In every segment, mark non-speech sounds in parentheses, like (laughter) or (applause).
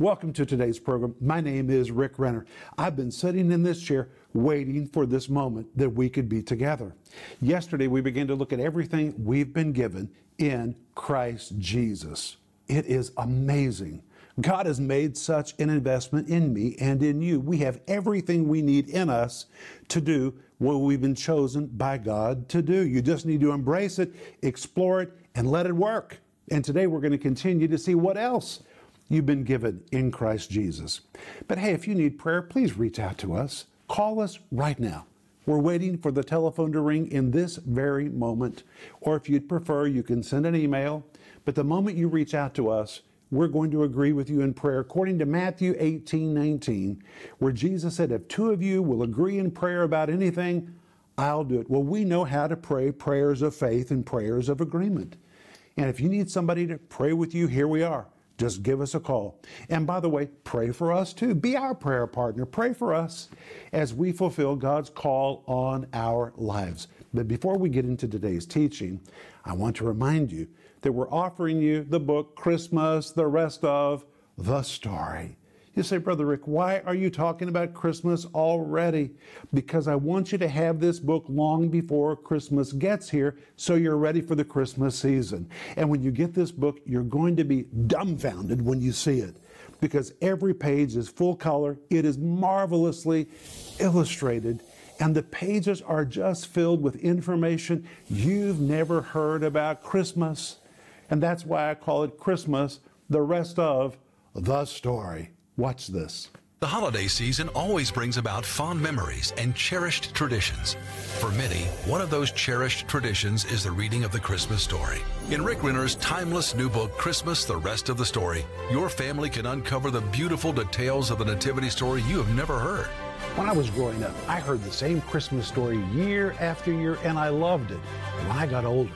Welcome to today's program. My name is Rick Renner. I've been sitting in this chair waiting for this moment that we could be together. Yesterday, we began to look at everything we've been given in Christ Jesus. It is amazing. God has made such an investment in me and in you. We have everything we need in us to do what we've been chosen by God to do. You just need to embrace it, explore it, and let it work. And today we're going to continue to see what else you've been given in Christ Jesus. But hey, if you need prayer, please reach out to us. Call us right now. We're waiting for the telephone to ring in this very moment. Or if you'd prefer, you can send an email. But the moment you reach out to us, we're going to agree with you in prayer according to Matthew 18 19, where Jesus said, If two of you will agree in prayer about anything, I'll do it. Well, we know how to pray prayers of faith and prayers of agreement. And if you need somebody to pray with you, here we are. Just give us a call. And by the way, pray for us too. Be our prayer partner. Pray for us as we fulfill God's call on our lives. But before we get into today's teaching, I want to remind you that we're offering you the book Christmas, the rest of the story. You say, Brother Rick, why are you talking about Christmas already? Because I want you to have this book long before Christmas gets here so you're ready for the Christmas season. And when you get this book, you're going to be dumbfounded when you see it because every page is full color, it is marvelously illustrated. And the pages are just filled with information you've never heard about Christmas. And that's why I call it Christmas, the rest of the story. Watch this. The holiday season always brings about fond memories and cherished traditions. For many, one of those cherished traditions is the reading of the Christmas story. In Rick Renner's timeless new book, Christmas The Rest of the Story, your family can uncover the beautiful details of the Nativity story you have never heard. When I was growing up, I heard the same Christmas story year after year, and I loved it. When I got older,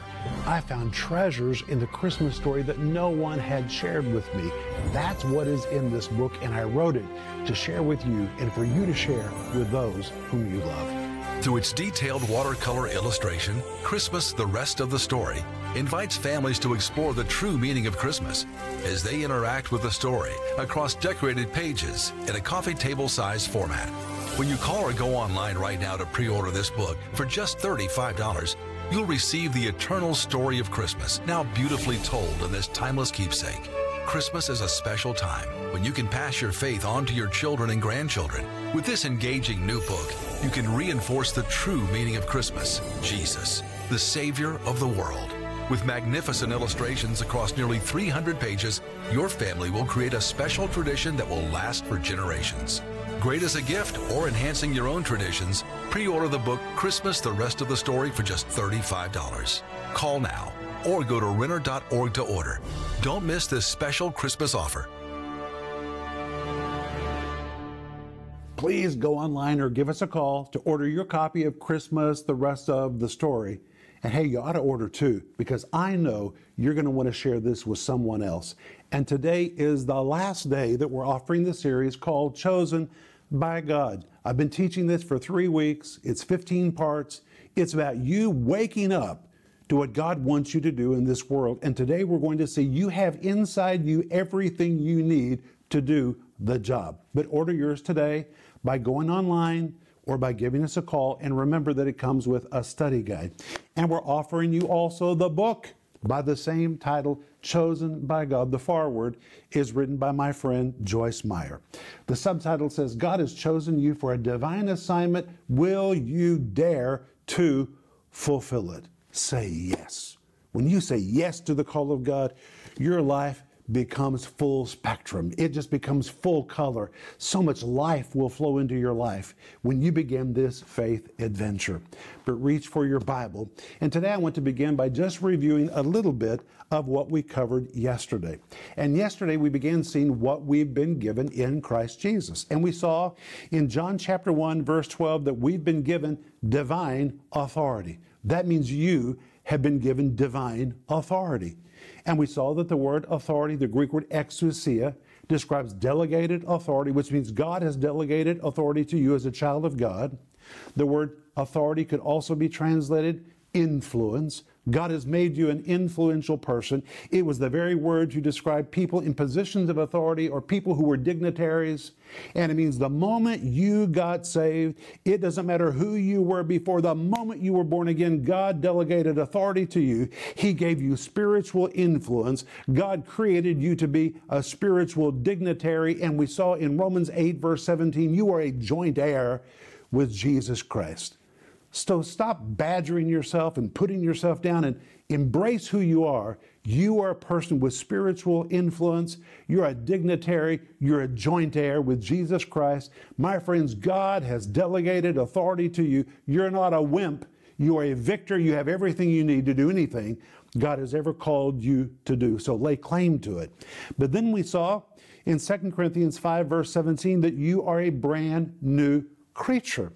I found treasures in the Christmas story that no one had shared with me. That's what is in this book, and I wrote it to share with you and for you to share with those whom you love. Through its detailed watercolor illustration, Christmas The Rest of the Story invites families to explore the true meaning of Christmas as they interact with the story across decorated pages in a coffee table size format. When you call or go online right now to pre order this book for just $35, you'll receive the eternal story of Christmas, now beautifully told in this timeless keepsake. Christmas is a special time when you can pass your faith on to your children and grandchildren. With this engaging new book, you can reinforce the true meaning of Christmas Jesus, the Savior of the world. With magnificent illustrations across nearly 300 pages, your family will create a special tradition that will last for generations. Great as a gift or enhancing your own traditions, pre order the book Christmas The Rest of the Story for just $35. Call now or go to Renner.org to order. Don't miss this special Christmas offer. Please go online or give us a call to order your copy of Christmas, the rest of the story. And hey, you ought to order too, because I know you're going to want to share this with someone else. And today is the last day that we're offering the series called Chosen by God. I've been teaching this for three weeks. It's 15 parts. It's about you waking up to what God wants you to do in this world. And today we're going to see you have inside you everything you need to do the job. But order yours today by going online or by giving us a call. And remember that it comes with a study guide. And we're offering you also the book by the same title, Chosen by God. The foreword is written by my friend Joyce Meyer. The subtitle says, God has chosen you for a divine assignment. Will you dare to fulfill it? Say yes. When you say yes to the call of God, your life becomes full spectrum. It just becomes full color. So much life will flow into your life when you begin this faith adventure. But reach for your Bible. And today I want to begin by just reviewing a little bit of what we covered yesterday. And yesterday we began seeing what we've been given in Christ Jesus. And we saw in John chapter 1 verse 12 that we've been given divine authority. That means you have been given divine authority. And we saw that the word authority, the Greek word exousia, describes delegated authority, which means God has delegated authority to you as a child of God. The word authority could also be translated influence. God has made you an influential person. It was the very word to describe people in positions of authority or people who were dignitaries. And it means the moment you got saved, it doesn't matter who you were before, the moment you were born again, God delegated authority to you. He gave you spiritual influence. God created you to be a spiritual dignitary. And we saw in Romans 8, verse 17, you are a joint heir with Jesus Christ. So stop badgering yourself and putting yourself down and embrace who you are. You are a person with spiritual influence. You're a dignitary. You're a joint heir with Jesus Christ. My friends, God has delegated authority to you. You're not a wimp. You are a victor. You have everything you need to do anything God has ever called you to do. So lay claim to it. But then we saw in 2 Corinthians 5, verse 17, that you are a brand new creature.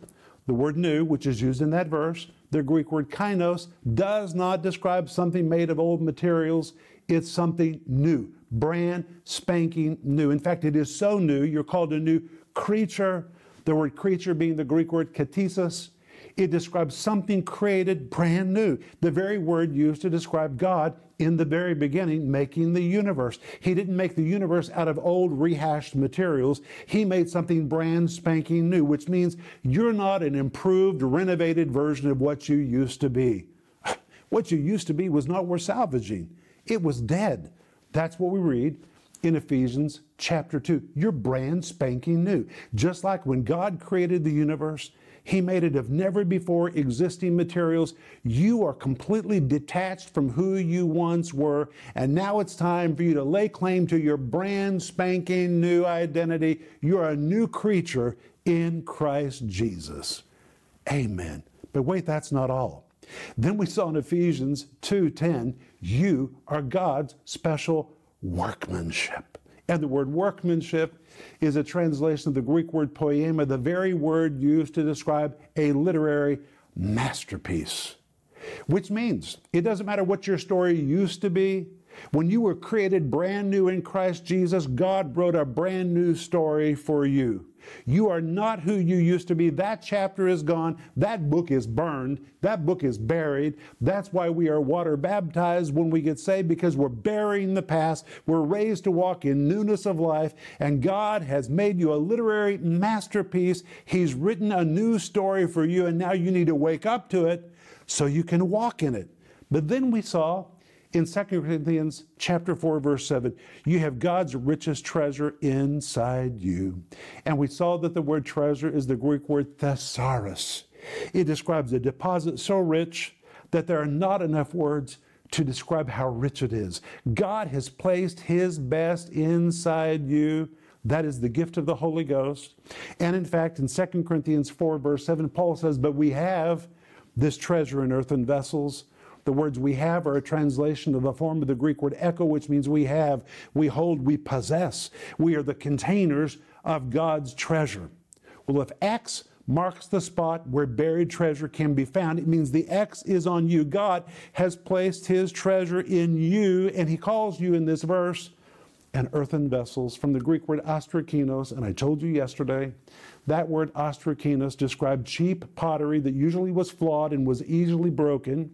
The word new, which is used in that verse, the Greek word kainos, does not describe something made of old materials. It's something new, brand spanking new. In fact, it is so new, you're called a new creature. The word creature being the Greek word ktisis. It describes something created brand new. The very word used to describe God in the very beginning making the universe. He didn't make the universe out of old rehashed materials. He made something brand spanking new, which means you're not an improved, renovated version of what you used to be. (sighs) What you used to be was not worth salvaging. It was dead. That's what we read in Ephesians chapter 2. You're brand spanking new. Just like when God created the universe, he made it of never before existing materials. You are completely detached from who you once were, and now it's time for you to lay claim to your brand spanking new identity. You're a new creature in Christ Jesus. Amen. But wait, that's not all. Then we saw in Ephesians 2:10, you are God's special workmanship. And the word workmanship is a translation of the Greek word poiema, the very word used to describe a literary masterpiece. Which means it doesn't matter what your story used to be, when you were created brand new in Christ Jesus, God wrote a brand new story for you. You are not who you used to be. That chapter is gone. That book is burned. That book is buried. That's why we are water baptized when we get saved because we're burying the past. We're raised to walk in newness of life. And God has made you a literary masterpiece. He's written a new story for you. And now you need to wake up to it so you can walk in it. But then we saw in 2 Corinthians chapter 4 verse 7 you have God's richest treasure inside you. And we saw that the word treasure is the Greek word thesaurus. It describes a deposit so rich that there are not enough words to describe how rich it is. God has placed his best inside you. That is the gift of the Holy Ghost. And in fact in 2 Corinthians 4 verse 7 Paul says but we have this treasure in earthen vessels the words we have are a translation of the form of the Greek word echo, which means we have, we hold, we possess. We are the containers of God's treasure. Well, if X marks the spot where buried treasure can be found, it means the X is on you. God has placed his treasure in you, and he calls you in this verse an earthen vessels from the Greek word ostrakinos. And I told you yesterday that word ostrakinos described cheap pottery that usually was flawed and was easily broken.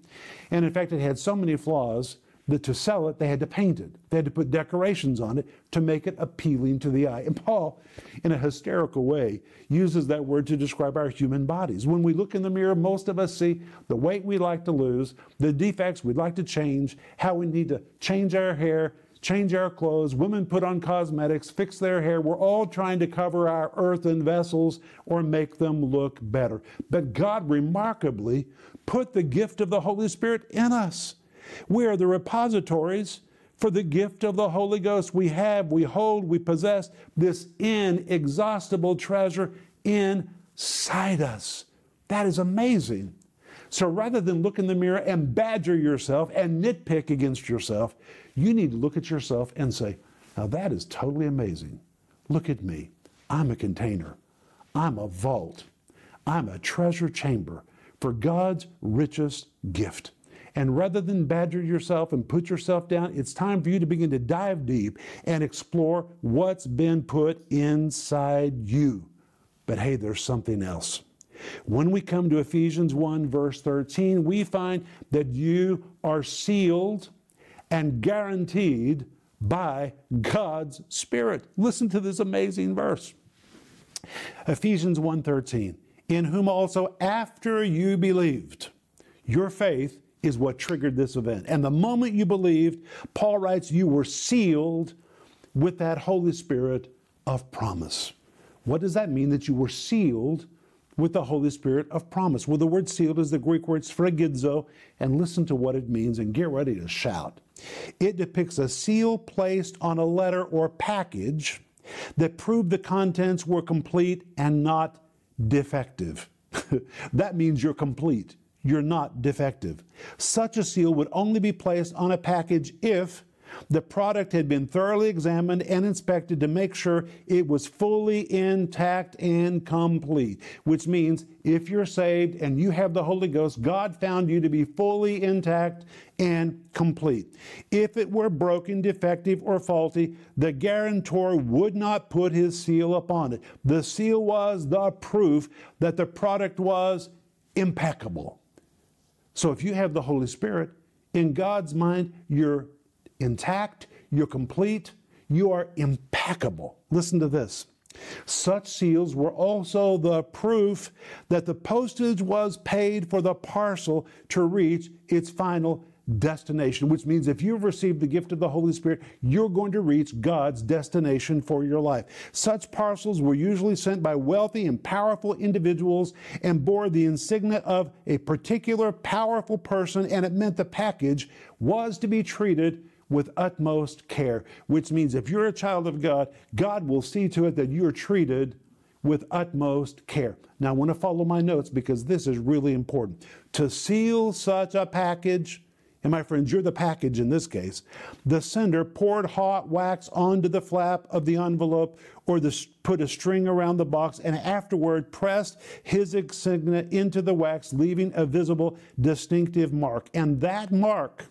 And in fact, it had so many flaws that to sell it, they had to paint it. They had to put decorations on it to make it appealing to the eye. And Paul, in a hysterical way, uses that word to describe our human bodies. When we look in the mirror, most of us see the weight we'd like to lose, the defects we'd like to change, how we need to change our hair, change our clothes, women put on cosmetics, fix their hair. We're all trying to cover our earthen vessels or make them look better. But God remarkably put the gift of the Holy Spirit in us. We are the repositories for the gift of the Holy Ghost. We have, we hold, we possess this inexhaustible treasure inside us. That is amazing. So rather than look in the mirror and badger yourself and nitpick against yourself, you need to look at yourself and say, now that is totally amazing. Look at me. I'm a container. I'm a vault. I'm a treasure chamber for God's richest gift. And rather than badger yourself and put yourself down, it's time for you to begin to dive deep and explore what's been put inside you. But hey, there's something else. When we come to Ephesians 1, verse 13, we find that you are sealed and guaranteed by God's Spirit. Listen to this amazing verse. Ephesians 1:13, in whom also after you believed, your faith is what triggered this event. And the moment you believed, Paul writes, you were sealed with that Holy Spirit of promise. What does that mean that you were sealed with the Holy Spirit of promise? Well, the word sealed is the Greek word sphragizo, and listen to what it means and get ready to shout. It depicts a seal placed on a letter or package that proved the contents were complete and not defective. (laughs) that means you're complete. You're not defective. Such a seal would only be placed on a package if the product had been thoroughly examined and inspected to make sure it was fully intact and complete, which means if you're saved and you have the Holy Ghost, God found you to be fully intact and complete. If it were broken, defective, or faulty, the guarantor would not put his seal upon it. The seal was the proof that the product was impeccable. So if you have the Holy Spirit, in God's mind, you're intact, you're complete, you are impeccable. Listen to this. Such seals were also the proof that the postage was paid for the parcel to reach its final destination, which means if you've received the gift of the Holy Spirit, you're going to reach God's destination for your life. Such parcels were usually sent by wealthy and powerful individuals and bore the insignia of a particular powerful person, and it meant the package was to be treated with utmost care, which means if you're a child of God, God will see to it that you're treated with utmost care. Now, I want to follow my notes because this is really important. To seal such a package, and my friends, you're the package in this case, the sender poured hot wax onto the flap of the envelope or the, put a string around the box and afterward pressed his insignia into the wax, leaving a visible, distinctive mark. And that mark,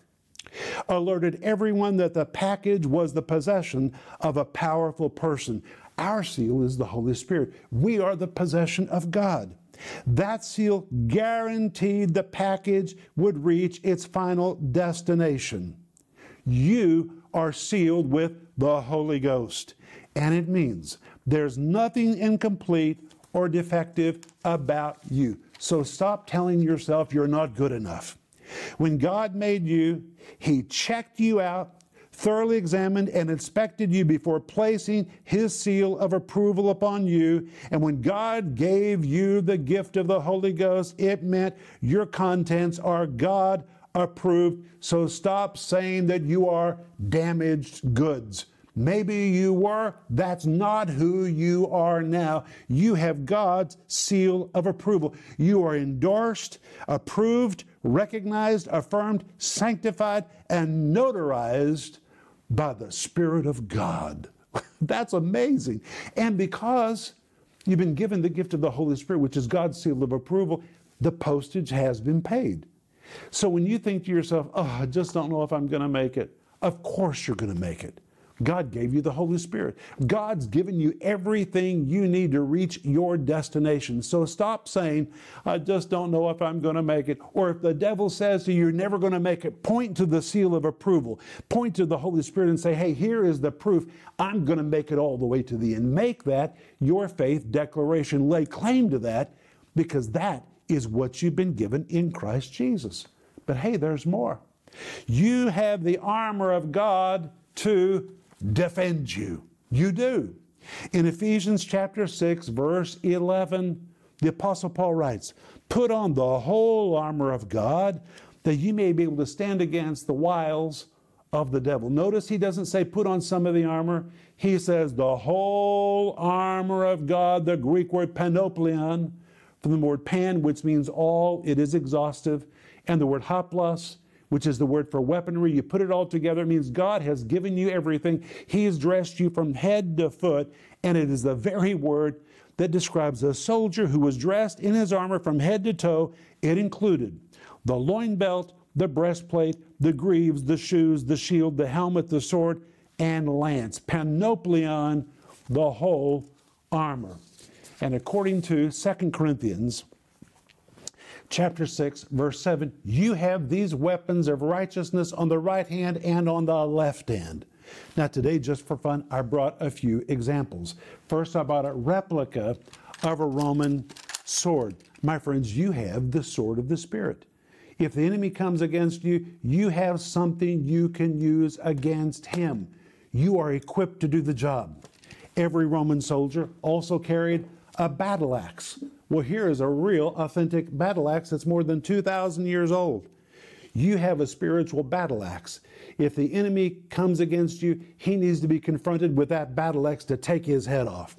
alerted everyone that the package was the possession of a powerful person. Our seal is the Holy Spirit. We are the possession of God. That seal guaranteed the package would reach its final destination. You are sealed with the Holy Ghost. And it means there's nothing incomplete or defective about you. So stop telling yourself you're not good enough. When God made you, He checked you out, thoroughly examined and inspected you before placing His seal of approval upon you. And when God gave you the gift of the Holy Ghost, it meant your contents are God approved. So stop saying that you are damaged goods. Maybe you were. That's not who you are now. You have God's seal of approval. You are endorsed, approved, recognized, affirmed, sanctified, and notarized by the Spirit of God. (laughs) That's amazing. And because you've been given the gift of the Holy Spirit, which is God's seal of approval, the postage has been paid. So when you think to yourself, oh, I just don't know if I'm going to make it, of course you're going to make it. God gave you the Holy Spirit. God's given you everything you need to reach your destination. So stop saying, I just don't know if I'm going to make it. Or if the devil says to you, you're never going to make it, point to the seal of approval. Point to the Holy Spirit and say, hey, here is the proof. I'm going to make it all the way to the end. Make that your faith declaration. Lay claim to that because that is what you've been given in Christ Jesus. But hey, there's more. You have the armor of God to defend you. You do. In Ephesians chapter 6, verse 11, the Apostle Paul writes, Put on the whole armor of God that you may be able to stand against the wiles of the devil. Notice he doesn't say put on some of the armor. He says the whole armor of God, the Greek word panopleon, from the word pan, which means all, it is exhaustive, and the word hoplos, which is the word for weaponry. You put it all together, it means God has given you everything. He has dressed you from head to foot, and it is the very word that describes a soldier who was dressed in his armor from head to toe. It included the loin belt, the breastplate, the greaves, the shoes, the shield, the helmet, the sword, and lance. Panopleon, the whole armor. And according to 2 Corinthians chapter 6, verse 7, you have these weapons of righteousness on the right hand and on the left hand. Now, today, just for fun, I brought a few examples. First, I brought a replica of a Roman sword. My friends, you have the sword of the Spirit. If the enemy comes against you, you have something you can use against him. You are equipped to do the job. Every Roman soldier also carried a battle axe. Well, here is a real, authentic battle axe that's more than 2,000 years old. You have a spiritual battle axe. If the enemy comes against you, he needs to be confronted with that battle axe to take his head off.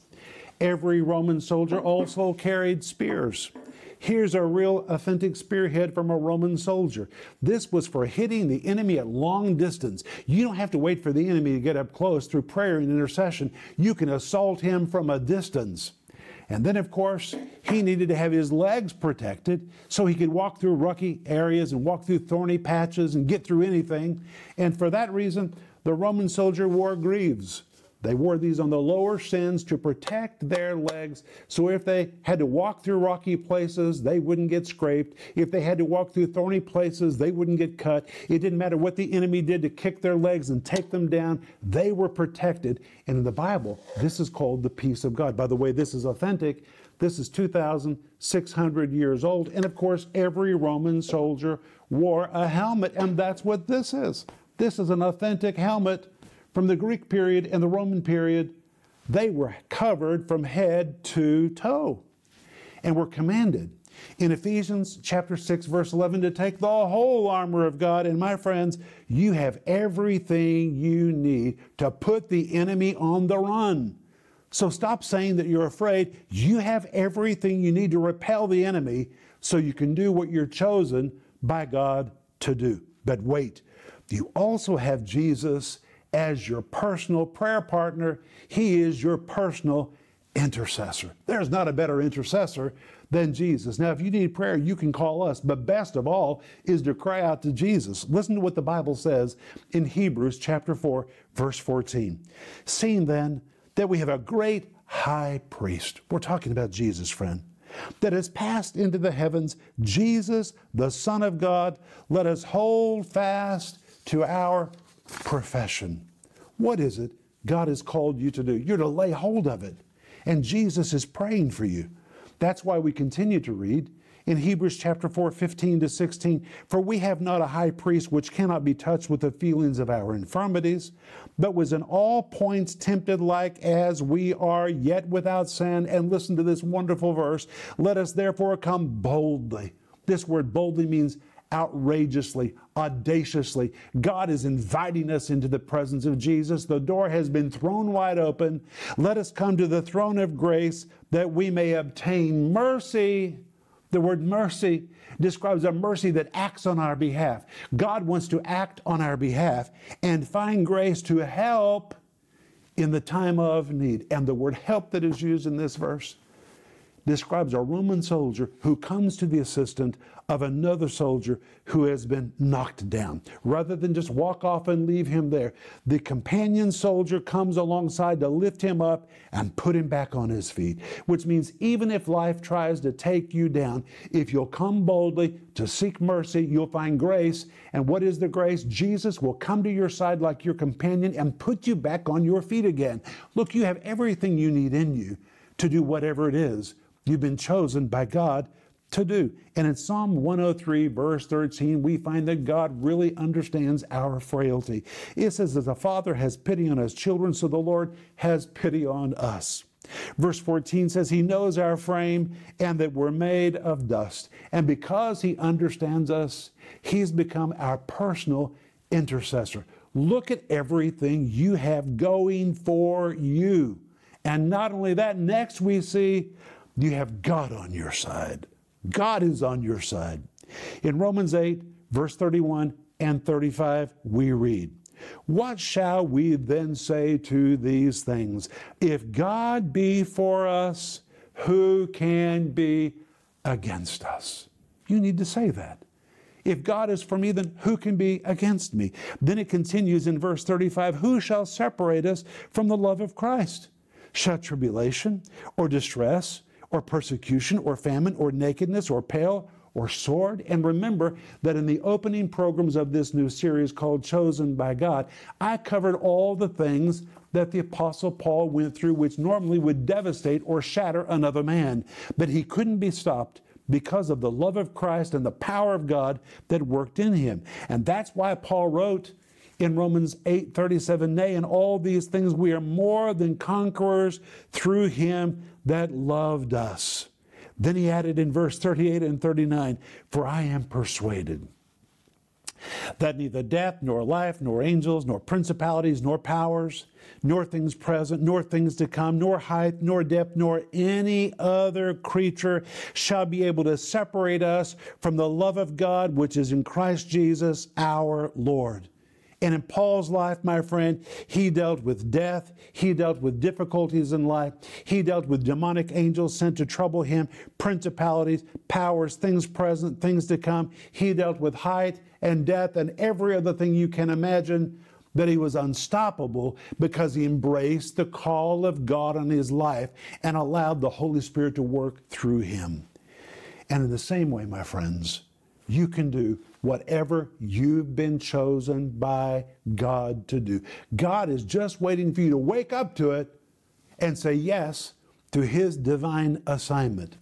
Every Roman soldier also carried spears. Here's a real authentic spearhead from a Roman soldier. This was for hitting the enemy at long distance. You don't have to wait for the enemy to get up close through prayer and intercession. You can assault him from a distance. And then, of course, he needed to have his legs protected so he could walk through rocky areas and walk through thorny patches and get through anything. And for that reason, the Roman soldier wore greaves. They wore these on the lower shins to protect their legs. So if they had to walk through rocky places, they wouldn't get scraped. If they had to walk through thorny places, they wouldn't get cut. It didn't matter what the enemy did to kick their legs and take them down, they were protected. And in the Bible, this is called the peace of God. By the way, this is authentic. This is 2,600 years old. And of course, every Roman soldier wore a helmet, and that's what this is. This is an authentic helmet from the Greek period and the Roman period, they were covered from head to toe and were commanded. In Ephesians chapter 6 verse 11 to take the whole armor of God. And my friends you have everything you need to put the enemy on the run. So stop saying that you're afraid. You have everything you need to repel the enemy so you can do what you're chosen by God to do. But wait you also have Jesus as your personal prayer partner. He is your personal intercessor. There's not a better intercessor than Jesus. Now, if you need prayer, you can call us, but best of all is to cry out to Jesus. Listen to what the Bible says in Hebrews chapter 4, verse 14. Seeing then that we have a great high priest, we're talking about Jesus, friend, that has passed into the heavens, Jesus, the Son of God, let us hold fast to our profession. What is it God has called you to do? You're to lay hold of it. And Jesus is praying for you. That's why we continue to read in Hebrews chapter 4, 15 to 16. For we have not a high priest which cannot be touched with the feelings of our infirmities, but was in all points tempted like as we are, yet without sin. And listen to this wonderful verse. Let us therefore come boldly. This word boldly means outrageously, audaciously. God is inviting us into the presence of Jesus. The door has been thrown wide open. Let us come to the throne of grace that we may obtain mercy. The word mercy describes a mercy that acts on our behalf. God wants to act on our behalf and find grace to help in the time of need. And the word help that is used in this verse describes a Roman soldier who comes to the assistance of another soldier who has been knocked down. Rather than just walk off and leave him there, the companion soldier comes alongside to lift him up and put him back on his feet. Which means even if life tries to take you down, if you'll come boldly to seek mercy, you'll find grace. And what is the grace? Jesus will come to your side like your companion and put you back on your feet again. Look, you have everything you need in you to do whatever it is You've been chosen by God to do. And in Psalm 103, verse 13, we find that God really understands our frailty. It says that the Father has pity on his children, so the Lord has pity on us. Verse 14 says, He knows our frame and that we're made of dust. And because He understands us, He's become our personal intercessor. Look at everything you have going for you. And not only that, next we see you have God on your side. God is on your side. In Romans 8, verse 31 and 35, we read, What shall we then say to these things? If God be for us, who can be against us? You need to say that. If God is for me, then who can be against me? Then it continues in verse 35 Who shall separate us from the love of Christ? Shall tribulation or distress or persecution or famine or nakedness or peril or sword. And remember that in the opening programs of this new series called Chosen by God, I covered all the things that the Apostle Paul went through, which normally would devastate or shatter another man. But he couldn't be stopped because of the love of Christ and the power of God that worked in him. And that's why Paul wrote in Romans 8 37, Nay, in all these things we are more than conquerors through him that loved us. Then he added in verse 38 and 39, For I am persuaded that neither death, nor life, nor angels, nor principalities, nor powers, nor things present, nor things to come, nor height, nor depth, nor any other creature shall be able to separate us from the love of God which is in Christ Jesus our Lord. And in Paul's life, my friend, he dealt with death. He dealt with difficulties in life. He dealt with demonic angels sent to trouble him, principalities, powers, things present, things to come. He dealt with height and death and every other thing you can imagine. That he was unstoppable because he embraced the call of God on his life and allowed the Holy Spirit to work through him. And in the same way, my friends, you can do whatever you've been chosen by God to do. God is just waiting for you to wake up to it and say yes to His divine assignment.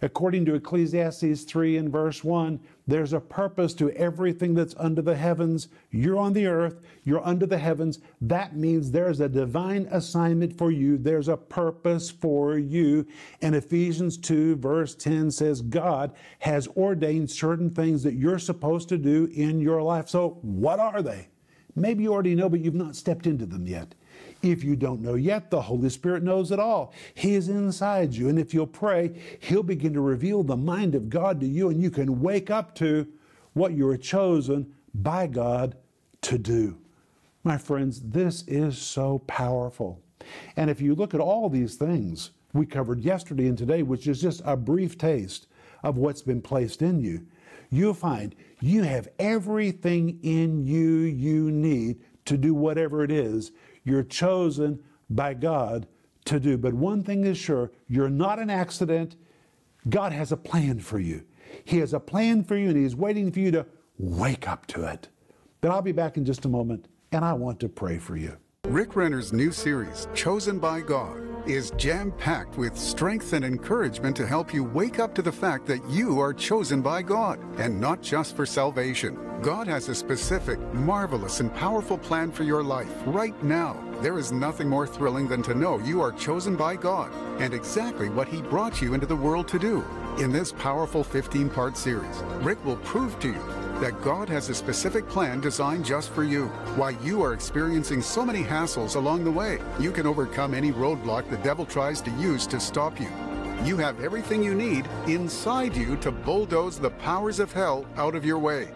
According to Ecclesiastes 3 and verse 1, there's a purpose to everything that's under the heavens. You're on the earth, you're under the heavens. That means there's a divine assignment for you, there's a purpose for you. And Ephesians 2, verse 10 says, God has ordained certain things that you're supposed to do in your life. So, what are they? Maybe you already know, but you've not stepped into them yet. If you don't know yet, the Holy Spirit knows it all. He is inside you. And if you'll pray, He'll begin to reveal the mind of God to you, and you can wake up to what you were chosen by God to do. My friends, this is so powerful. And if you look at all these things we covered yesterday and today, which is just a brief taste of what's been placed in you, you'll find you have everything in you you need to do whatever it is you're chosen by God to do. But one thing is sure you're not an accident. God has a plan for you. He has a plan for you, and He's waiting for you to wake up to it. But I'll be back in just a moment, and I want to pray for you. Rick Renner's new series, Chosen by God, is jam packed with strength and encouragement to help you wake up to the fact that you are chosen by God, and not just for salvation. God has a specific, marvelous, and powerful plan for your life right now. There is nothing more thrilling than to know you are chosen by God and exactly what He brought you into the world to do. In this powerful 15 part series, Rick will prove to you that God has a specific plan designed just for you. Why you are experiencing so many hassles along the way, you can overcome any roadblock the devil tries to use to stop you. You have everything you need inside you to bulldoze the powers of hell out of your way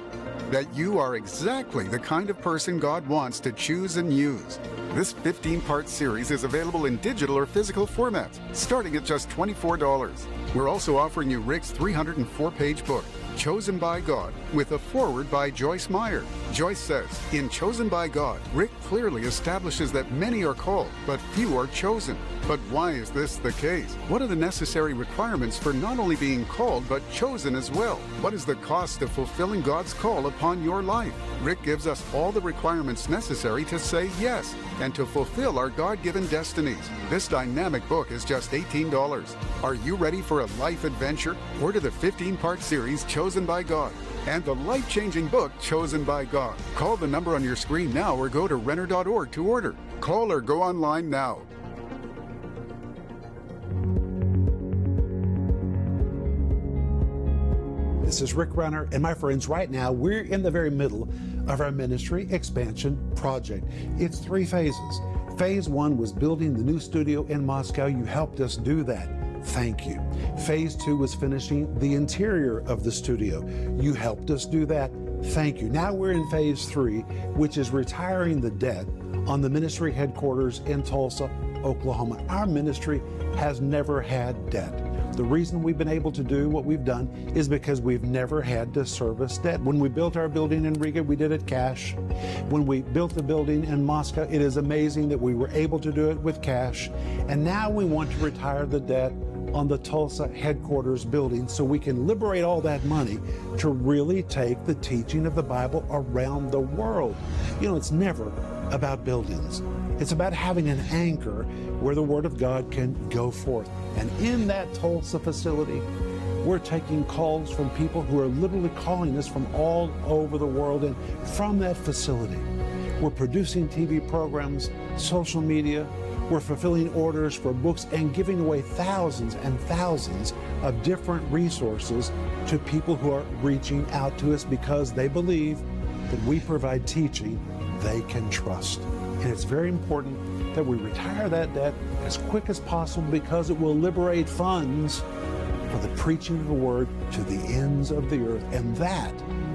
that you are exactly the kind of person God wants to choose and use. This 15 part series is available in digital or physical formats, starting at just $24. We're also offering you Rick's 304 page book, Chosen by God, with a foreword by Joyce Meyer. Joyce says, In Chosen by God, Rick clearly establishes that many are called, but few are chosen. But why is this the case? What are the necessary requirements for not only being called, but chosen as well? What is the cost of fulfilling God's call upon your life? Rick gives us all the requirements necessary to say yes and to fulfill our God given destinies. This dynamic book is just $18. Are you ready for a life adventure? Order the 15 part series Chosen by God and the life changing book Chosen by God. Call the number on your screen now or go to Renner.org to order. Call or go online now. This is Rick Renner, and my friends, right now we're in the very middle of our ministry expansion project. It's three phases. Phase one was building the new studio in Moscow. You helped us do that. Thank you. Phase two was finishing the interior of the studio. You helped us do that. Thank you. Now we're in phase three, which is retiring the debt on the ministry headquarters in Tulsa, Oklahoma. Our ministry has never had debt. The reason we've been able to do what we've done is because we've never had to service debt. When we built our building in Riga, we did it cash. When we built the building in Moscow, it is amazing that we were able to do it with cash. And now we want to retire the debt on the Tulsa headquarters building so we can liberate all that money to really take the teaching of the Bible around the world. You know, it's never about buildings. It's about having an anchor where the Word of God can go forth. And in that Tulsa facility, we're taking calls from people who are literally calling us from all over the world. And from that facility, we're producing TV programs, social media, we're fulfilling orders for books and giving away thousands and thousands of different resources to people who are reaching out to us because they believe that we provide teaching they can trust. And it's very important that we retire that debt as quick as possible because it will liberate funds for the preaching of the word to the ends of the earth. And that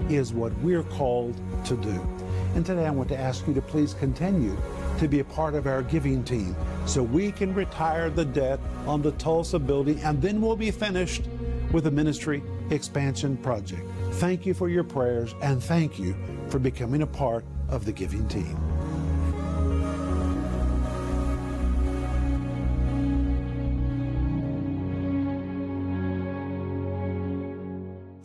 is what we're called to do. And today I want to ask you to please continue to be a part of our giving team so we can retire the debt on the Tulsa building and then we'll be finished with the ministry expansion project. Thank you for your prayers and thank you for becoming a part of the giving team.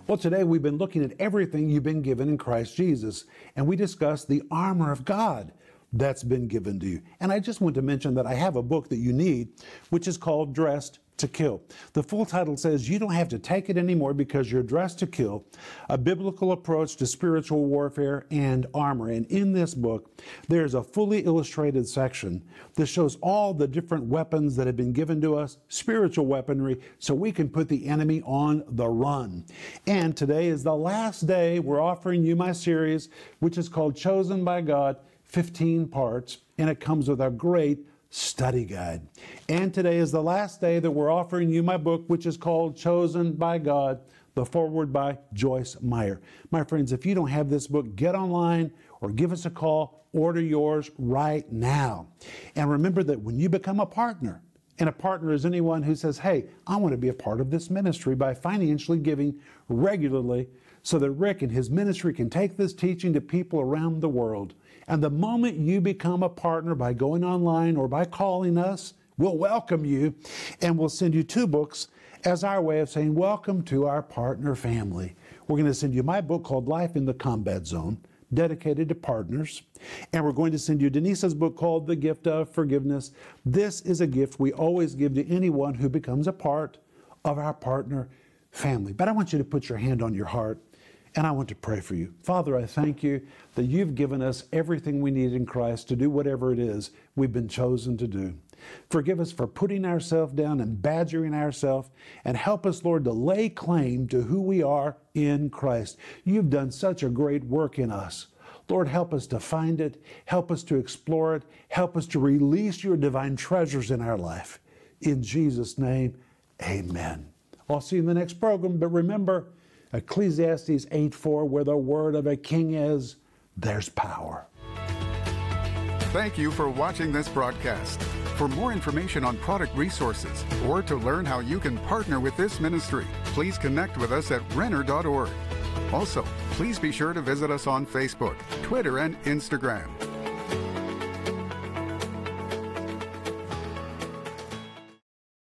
Well, today we've been looking at everything you've been given in Christ Jesus, and we discussed the armor of God that's been given to you. And I just want to mention that I have a book that you need, which is called Dressed to Kill. The full title says you don't have to take it anymore because you're dressed to kill, a biblical approach to spiritual warfare and armor. And in this book, there's a fully illustrated section that shows all the different weapons that have been given to us, spiritual weaponry, so we can put the enemy on the run. And today is the last day we're offering you my series, which is called Chosen by God, 15 parts, and it comes with a great study guide. And today is the last day that we're offering you my book, which is called Chosen by God, the foreword by Joyce Meyer. My friends, if you don't have this book, get online or give us a call, order yours right now. And remember that when you become a partner, and a partner is anyone who says, Hey, I want to be a part of this ministry by financially giving regularly so that Rick and his ministry can take this teaching to people around the world. And the moment you become a partner by going online or by calling us, we'll welcome you and we'll send you two books as our way of saying, Welcome to our partner family. We're going to send you my book called Life in the Combat Zone, dedicated to partners. And we're going to send you Denise's book called The Gift of Forgiveness. This is a gift we always give to anyone who becomes a part of our partner family. But I want you to put your hand on your heart and I want to pray for you. Father, I thank you that you've given us everything we need in Christ to do whatever it is we've been chosen to do. Forgive us for putting ourselves down and badgering ourselves, and help us, Lord, to lay claim to who we are in Christ. You've done such a great work in us. Lord, help us to find it, help us to explore it, help us to release your divine treasures in our life. In Jesus' name, amen. I'll see you in the next program, but remember, Ecclesiastes 8 4, where the word of a king is, there's power. Thank you for watching this broadcast. For more information on product resources or to learn how you can partner with this ministry, please connect with us at Renner.org. Also, please be sure to visit us on Facebook, Twitter, and Instagram.